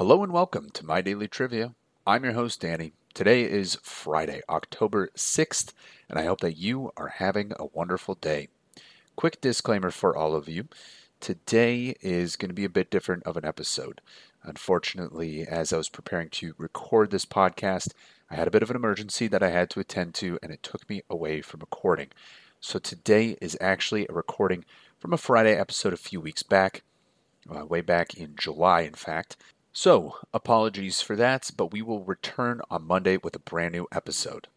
Hello and welcome to My Daily Trivia. I'm your host, Danny. Today is Friday, October 6th, and I hope that you are having a wonderful day. Quick disclaimer for all of you today is going to be a bit different of an episode. Unfortunately, as I was preparing to record this podcast, I had a bit of an emergency that I had to attend to, and it took me away from recording. So today is actually a recording from a Friday episode a few weeks back, uh, way back in July, in fact. So, apologies for that, but we will return on Monday with a brand new episode.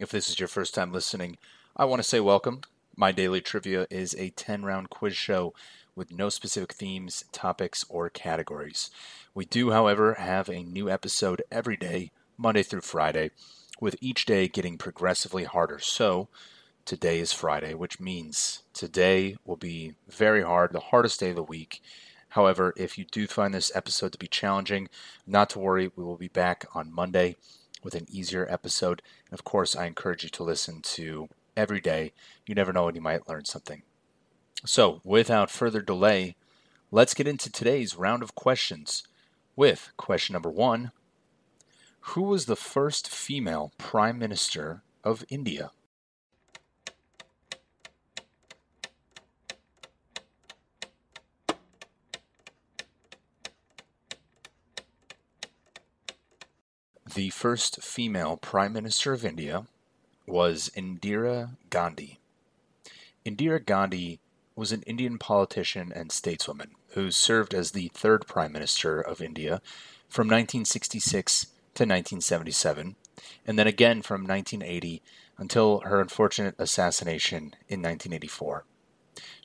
If this is your first time listening, I want to say welcome. My Daily Trivia is a 10 round quiz show with no specific themes, topics, or categories. We do, however, have a new episode every day, Monday through Friday, with each day getting progressively harder. So, today is Friday, which means today will be very hard, the hardest day of the week. However, if you do find this episode to be challenging, not to worry, we will be back on Monday with an easier episode. And of course, I encourage you to listen to every day. You never know when you might learn something. So, without further delay, let's get into today's round of questions with question number one Who was the first female Prime Minister of India? The first female Prime Minister of India was Indira Gandhi. Indira Gandhi was an Indian politician and stateswoman who served as the third Prime Minister of India from 1966 to 1977, and then again from 1980 until her unfortunate assassination in 1984.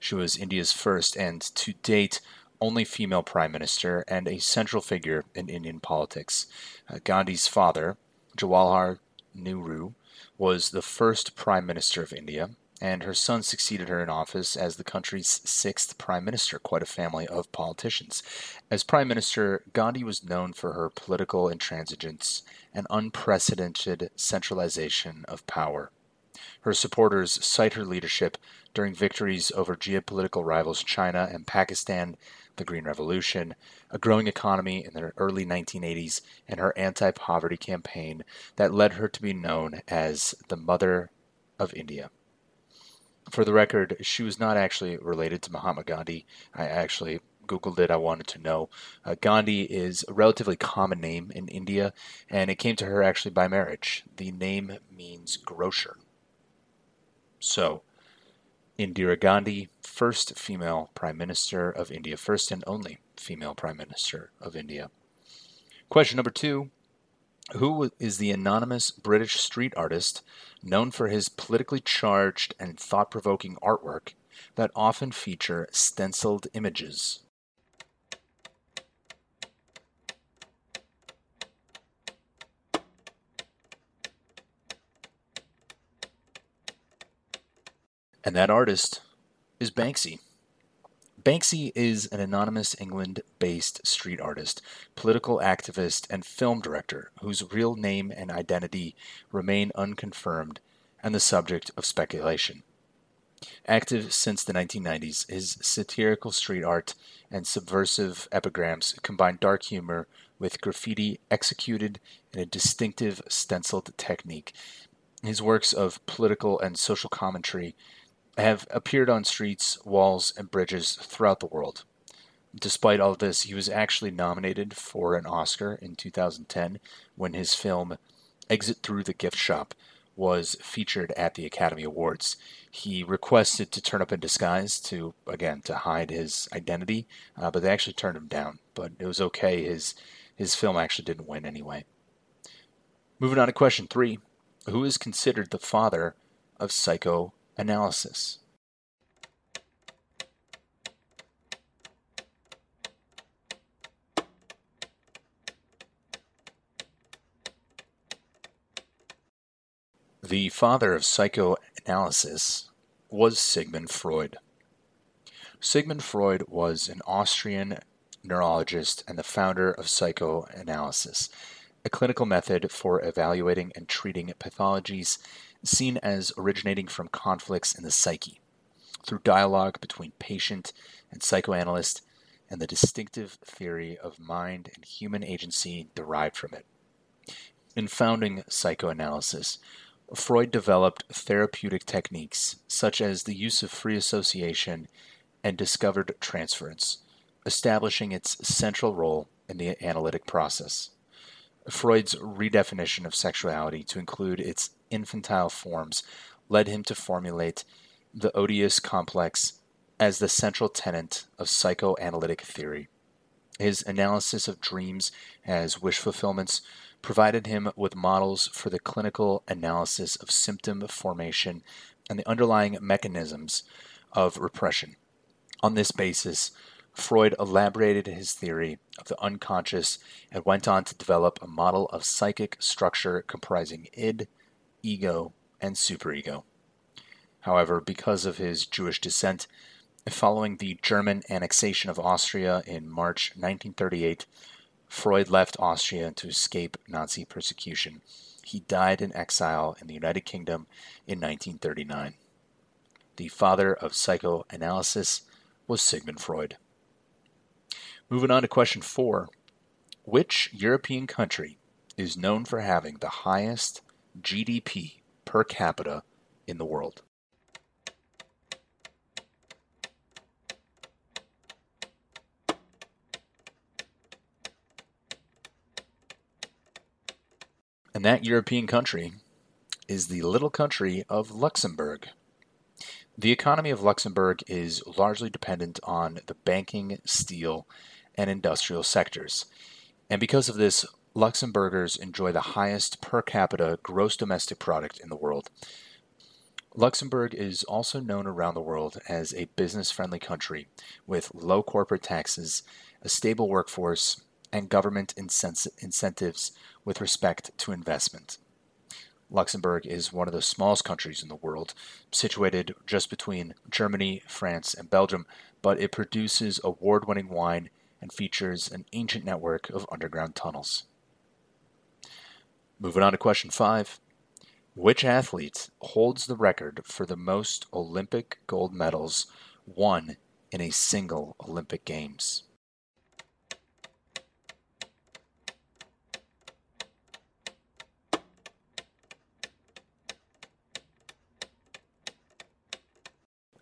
She was India's first and, to date, only female prime minister and a central figure in Indian politics. Uh, Gandhi's father, Jawaharlal Nehru, was the first prime minister of India, and her son succeeded her in office as the country's sixth prime minister, quite a family of politicians. As prime minister, Gandhi was known for her political intransigence and unprecedented centralization of power. Her supporters cite her leadership during victories over geopolitical rivals China and Pakistan the Green Revolution, a growing economy in the early 1980s, and her anti poverty campaign that led her to be known as the Mother of India. For the record, she was not actually related to Mahatma Gandhi. I actually Googled it. I wanted to know. Uh, Gandhi is a relatively common name in India, and it came to her actually by marriage. The name means grocer. So, Indira Gandhi, first female Prime Minister of India, first and only female Prime Minister of India. Question number two Who is the anonymous British street artist known for his politically charged and thought provoking artwork that often feature stenciled images? And that artist is Banksy. Banksy is an anonymous England based street artist, political activist, and film director whose real name and identity remain unconfirmed and the subject of speculation. Active since the 1990s, his satirical street art and subversive epigrams combine dark humor with graffiti executed in a distinctive stenciled technique. His works of political and social commentary have appeared on streets, walls, and bridges throughout the world. Despite all this, he was actually nominated for an Oscar in 2010 when his film Exit Through the Gift Shop was featured at the Academy Awards. He requested to turn up in disguise to, again, to hide his identity, uh, but they actually turned him down. But it was okay. His his film actually didn't win anyway. Moving on to question three: Who is considered the father of psycho analysis. The father of psychoanalysis was Sigmund Freud. Sigmund Freud was an Austrian neurologist and the founder of psychoanalysis, a clinical method for evaluating and treating pathologies seen as originating from conflicts in the psyche. Through dialogue between patient and psychoanalyst, and the distinctive theory of mind and human agency derived from it. In founding psychoanalysis, Freud developed therapeutic techniques such as the use of free association and discovered transference, establishing its central role in the analytic process. Freud's redefinition of sexuality to include its infantile forms led him to formulate the Oedipus complex as the central tenet of psychoanalytic theory. His analysis of dreams as wish fulfillments provided him with models for the clinical analysis of symptom formation and the underlying mechanisms of repression. On this basis, Freud elaborated his theory of the unconscious and went on to develop a model of psychic structure comprising id, ego, and superego. However, because of his Jewish descent, following the German annexation of Austria in March 1938, Freud left Austria to escape Nazi persecution. He died in exile in the United Kingdom in 1939. The father of psychoanalysis was Sigmund Freud. Moving on to question four Which European country is known for having the highest GDP per capita in the world? And that European country is the little country of Luxembourg. The economy of Luxembourg is largely dependent on the banking, steel, and industrial sectors. And because of this, Luxembourgers enjoy the highest per capita gross domestic product in the world. Luxembourg is also known around the world as a business friendly country with low corporate taxes, a stable workforce, and government incentives with respect to investment. Luxembourg is one of the smallest countries in the world, situated just between Germany, France, and Belgium, but it produces award winning wine and features an ancient network of underground tunnels. Moving on to question five Which athlete holds the record for the most Olympic gold medals won in a single Olympic Games?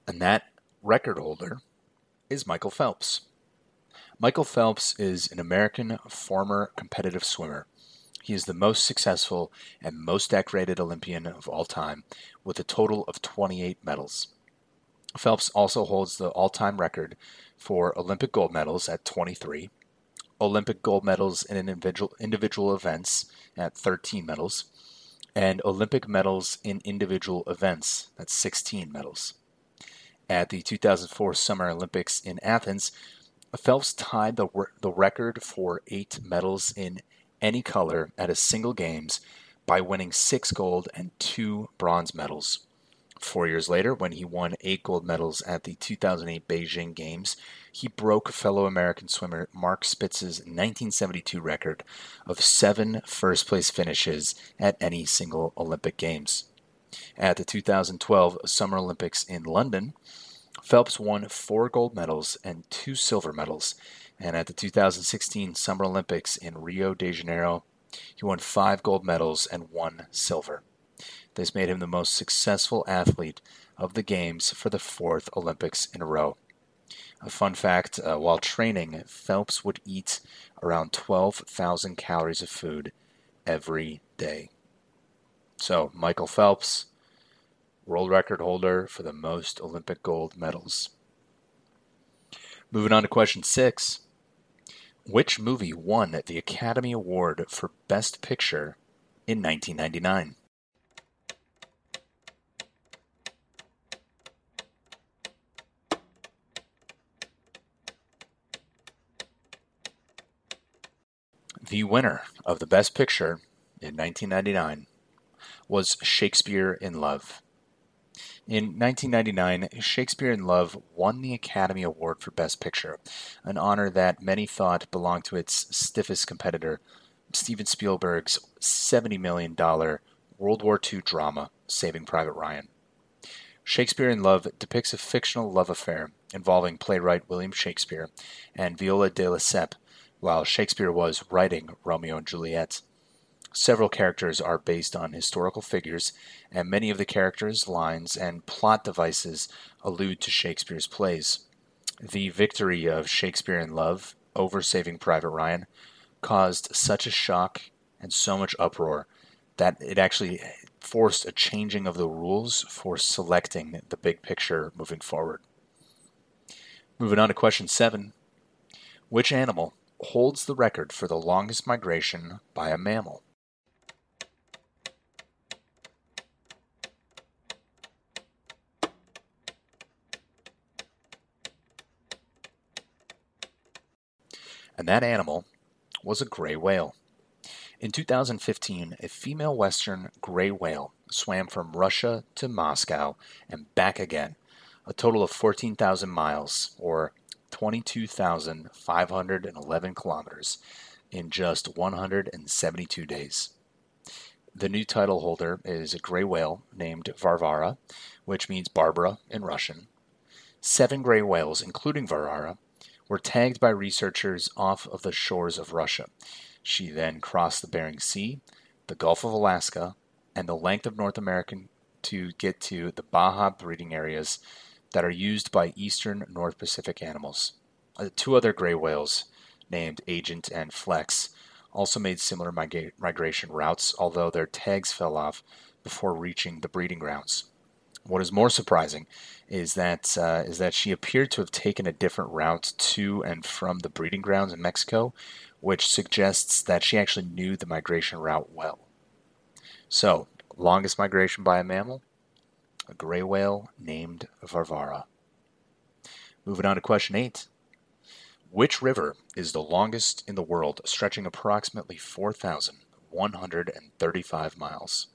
And that record holder is Michael Phelps. Michael Phelps is an American former competitive swimmer. He is the most successful and most decorated Olympian of all time, with a total of 28 medals. Phelps also holds the all time record for Olympic gold medals at 23, Olympic gold medals in individual, individual events at 13 medals, and Olympic medals in individual events, that's 16 medals at the 2004 Summer Olympics in Athens, Phelps tied the, the record for eight medals in any color at a single games by winning six gold and two bronze medals. Four years later, when he won eight gold medals at the 2008 Beijing Games, he broke fellow American swimmer Mark Spitz's 1972 record of seven first place finishes at any single Olympic Games. At the 2012 Summer Olympics in London, Phelps won four gold medals and two silver medals, and at the 2016 Summer Olympics in Rio de Janeiro, he won five gold medals and one silver. This made him the most successful athlete of the Games for the fourth Olympics in a row. A fun fact uh, while training, Phelps would eat around 12,000 calories of food every day. So, Michael Phelps, world record holder for the most Olympic gold medals. Moving on to question six. Which movie won the Academy Award for Best Picture in 1999? The winner of the Best Picture in 1999 was Shakespeare in Love. In 1999, Shakespeare in Love won the Academy Award for Best Picture, an honor that many thought belonged to its stiffest competitor, Steven Spielberg's $70 million World War II drama, Saving Private Ryan. Shakespeare in Love depicts a fictional love affair involving playwright William Shakespeare and Viola de Lesseps while Shakespeare was writing Romeo and Juliet. Several characters are based on historical figures, and many of the characters, lines, and plot devices allude to Shakespeare's plays. The victory of Shakespeare in Love over Saving Private Ryan caused such a shock and so much uproar that it actually forced a changing of the rules for selecting the big picture moving forward. Moving on to question seven Which animal holds the record for the longest migration by a mammal? And that animal was a gray whale. In 2015, a female western gray whale swam from Russia to Moscow and back again, a total of 14,000 miles, or 22,511 kilometers, in just 172 days. The new title holder is a gray whale named Varvara, which means Barbara in Russian. Seven gray whales, including Varvara, were tagged by researchers off of the shores of Russia. She then crossed the Bering Sea, the Gulf of Alaska, and the length of North America to get to the Baja breeding areas that are used by eastern North Pacific animals. Uh, two other gray whales, named Agent and Flex, also made similar migra- migration routes, although their tags fell off before reaching the breeding grounds. What is more surprising is that uh, is that she appeared to have taken a different route to and from the breeding grounds in Mexico, which suggests that she actually knew the migration route well. So, longest migration by a mammal? A gray whale named Varvara. Moving on to question 8. Which river is the longest in the world, stretching approximately 4,135 miles?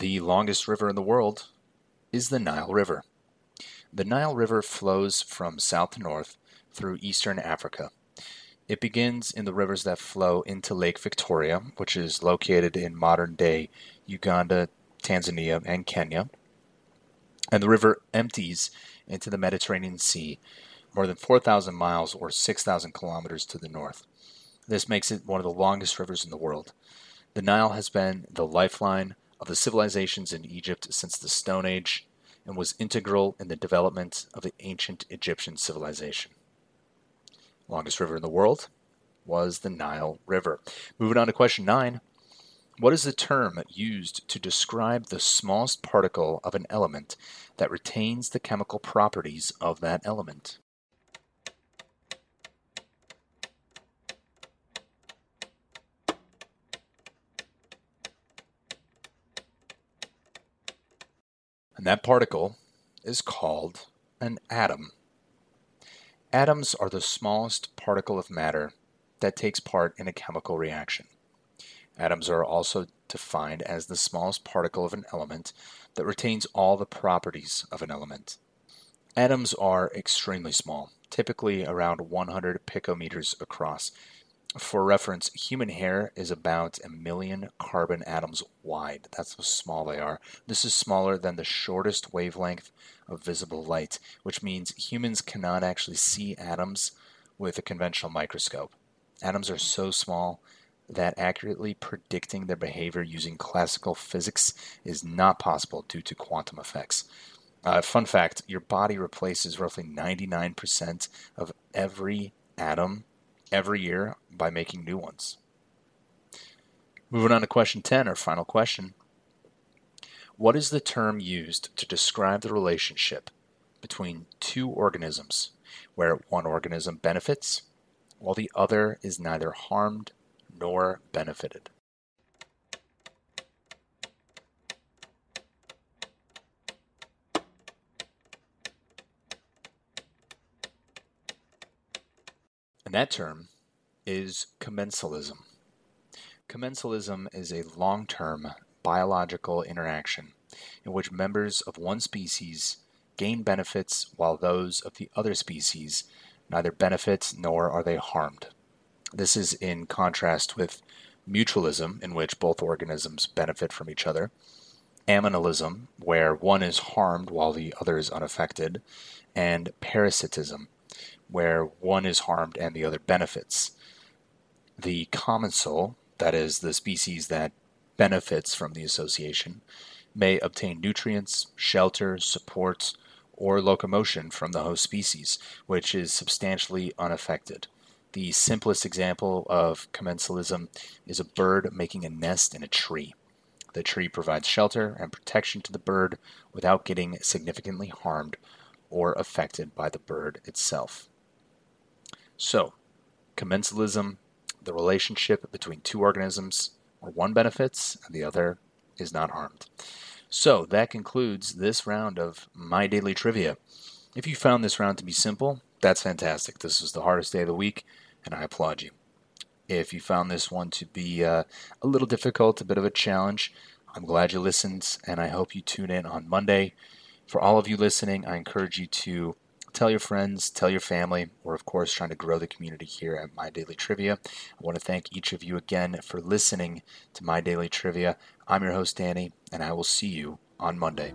The longest river in the world is the Nile River. The Nile River flows from south to north through eastern Africa. It begins in the rivers that flow into Lake Victoria, which is located in modern day Uganda, Tanzania, and Kenya. And the river empties into the Mediterranean Sea more than 4,000 miles or 6,000 kilometers to the north. This makes it one of the longest rivers in the world. The Nile has been the lifeline of the civilizations in Egypt since the Stone Age and was integral in the development of the ancient Egyptian civilization. Longest river in the world was the Nile River. Moving on to question nine. What is the term used to describe the smallest particle of an element that retains the chemical properties of that element? And that particle is called an atom. Atoms are the smallest particle of matter that takes part in a chemical reaction. Atoms are also defined as the smallest particle of an element that retains all the properties of an element. Atoms are extremely small, typically around 100 picometers across, for reference, human hair is about a million carbon atoms wide. That's how small they are. This is smaller than the shortest wavelength of visible light, which means humans cannot actually see atoms with a conventional microscope. Atoms are so small that accurately predicting their behavior using classical physics is not possible due to quantum effects. Uh, fun fact your body replaces roughly 99% of every atom every year by making new ones. Moving on to question 10, our final question. What is the term used to describe the relationship between two organisms where one organism benefits while the other is neither harmed nor benefited? And that term is commensalism. Commensalism is a long term biological interaction in which members of one species gain benefits while those of the other species neither benefit nor are they harmed. This is in contrast with mutualism, in which both organisms benefit from each other, amensalism, where one is harmed while the other is unaffected, and parasitism, where one is harmed and the other benefits. The common commensal, that is, the species that benefits from the association, may obtain nutrients, shelter, support, or locomotion from the host species, which is substantially unaffected. The simplest example of commensalism is a bird making a nest in a tree. The tree provides shelter and protection to the bird without getting significantly harmed or affected by the bird itself. So, commensalism, the relationship between two organisms where one benefits and the other is not harmed. So, that concludes this round of My Daily Trivia. If you found this round to be simple, that's fantastic. This was the hardest day of the week, and I applaud you. If you found this one to be uh, a little difficult, a bit of a challenge, I'm glad you listened, and I hope you tune in on Monday. For all of you listening, I encourage you to tell your friends, tell your family. We're, of course, trying to grow the community here at My Daily Trivia. I want to thank each of you again for listening to My Daily Trivia. I'm your host, Danny, and I will see you on Monday.